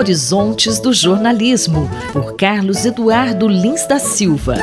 Horizontes do Jornalismo, por Carlos Eduardo Lins da Silva.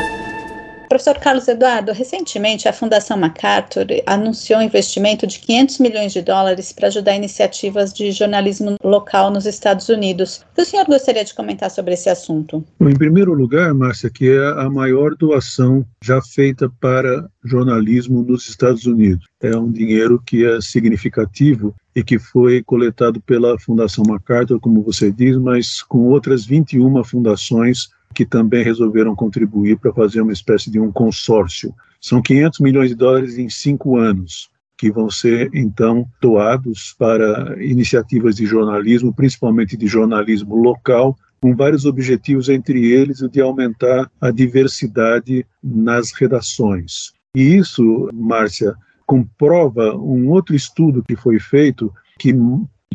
Professor Carlos Eduardo, recentemente a Fundação MacArthur anunciou um investimento de 500 milhões de dólares para ajudar iniciativas de jornalismo local nos Estados Unidos. O senhor gostaria de comentar sobre esse assunto? Em primeiro lugar, Márcia, que é a maior doação já feita para jornalismo nos Estados Unidos. É um dinheiro que é significativo e que foi coletado pela Fundação MacArthur, como você diz, mas com outras 21 fundações que também resolveram contribuir para fazer uma espécie de um consórcio. São 500 milhões de dólares em cinco anos que vão ser então doados para iniciativas de jornalismo, principalmente de jornalismo local, com vários objetivos, entre eles o de aumentar a diversidade nas redações. E isso, Márcia, comprova um outro estudo que foi feito que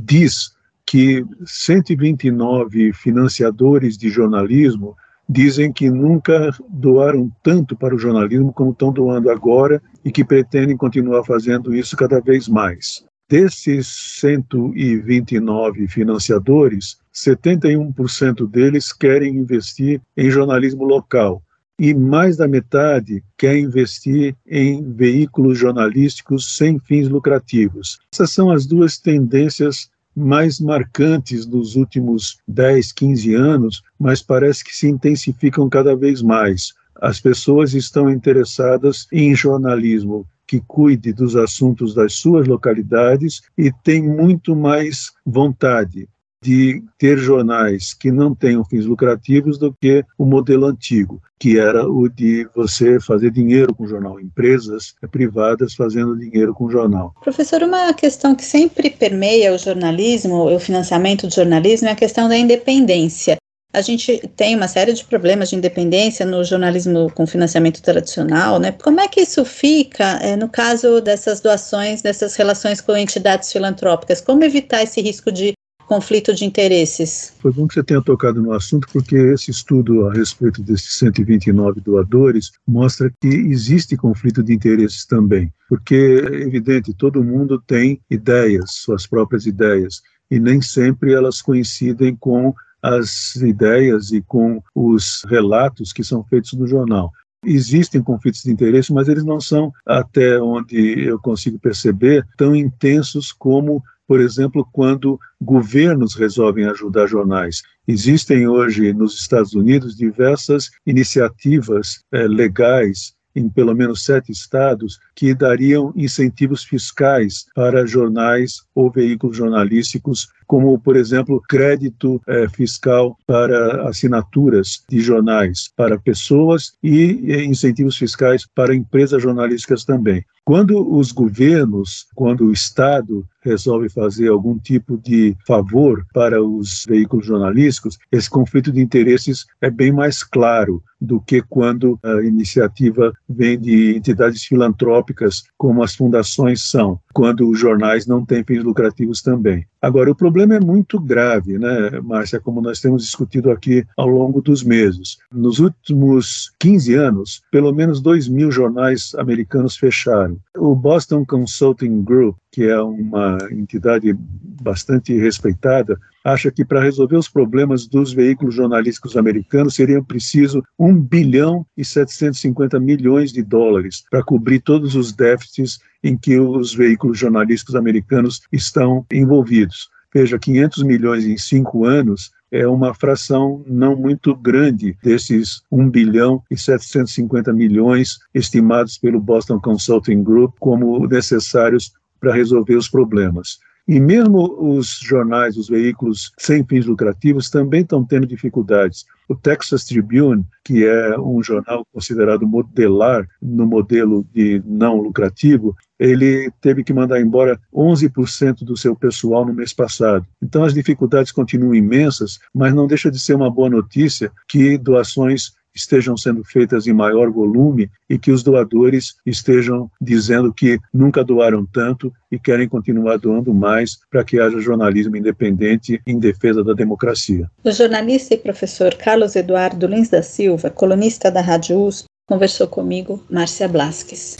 diz que 129 financiadores de jornalismo dizem que nunca doaram tanto para o jornalismo como estão doando agora e que pretendem continuar fazendo isso cada vez mais. Desses 129 financiadores, 71% deles querem investir em jornalismo local e mais da metade quer investir em veículos jornalísticos sem fins lucrativos. Essas são as duas tendências mais marcantes nos últimos 10, 15 anos, mas parece que se intensificam cada vez mais. As pessoas estão interessadas em jornalismo que cuide dos assuntos das suas localidades e tem muito mais vontade de ter jornais que não tenham fins lucrativos do que o modelo antigo, que era o de você fazer dinheiro com jornal, empresas privadas fazendo dinheiro com jornal. Professor, uma questão que sempre permeia o jornalismo, o financiamento do jornalismo, é a questão da independência. A gente tem uma série de problemas de independência no jornalismo com financiamento tradicional, né? Como é que isso fica é, no caso dessas doações, dessas relações com entidades filantrópicas? Como evitar esse risco de conflito de interesses. Foi bom que você tenha tocado no assunto, porque esse estudo a respeito desses 129 doadores mostra que existe conflito de interesses também. Porque é evidente, todo mundo tem ideias, suas próprias ideias, e nem sempre elas coincidem com as ideias e com os relatos que são feitos no jornal. Existem conflitos de interesse, mas eles não são, até onde eu consigo perceber, tão intensos como por exemplo, quando governos resolvem ajudar jornais. Existem hoje nos Estados Unidos diversas iniciativas eh, legais em pelo menos sete estados que dariam incentivos fiscais para jornais ou veículos jornalísticos, como, por exemplo, crédito eh, fiscal para assinaturas de jornais para pessoas e eh, incentivos fiscais para empresas jornalísticas também. Quando os governos, quando o Estado resolve fazer algum tipo de favor para os veículos jornalísticos, esse conflito de interesses é bem mais claro do que quando a iniciativa vem de entidades filantrópicas, como as fundações são, quando os jornais não têm fins lucrativos também. Agora, o problema é muito grave, né, Márcia, como nós temos discutido aqui ao longo dos meses. Nos últimos 15 anos, pelo menos 2 mil jornais americanos fecharam. O Boston Consulting Group, que é uma entidade bastante respeitada, acha que para resolver os problemas dos veículos jornalísticos americanos seria preciso 1 bilhão e 750 milhões de dólares para cobrir todos os déficits em que os veículos jornalísticos americanos estão envolvidos. Veja, 500 milhões em cinco anos é uma fração não muito grande desses 1 bilhão e 750 milhões estimados pelo Boston Consulting Group como necessários para resolver os problemas. E mesmo os jornais, os veículos sem fins lucrativos também estão tendo dificuldades. O Texas Tribune, que é um jornal considerado modelar no modelo de não lucrativo, ele teve que mandar embora 11% do seu pessoal no mês passado. Então as dificuldades continuam imensas, mas não deixa de ser uma boa notícia que doações estejam sendo feitas em maior volume e que os doadores estejam dizendo que nunca doaram tanto e querem continuar doando mais para que haja jornalismo independente em defesa da democracia. O jornalista e professor Carlos Eduardo Lins da Silva, colunista da Rádio USP, conversou comigo, Márcia Blasques.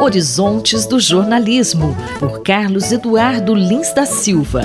Horizontes do Jornalismo, por Carlos Eduardo Lins da Silva.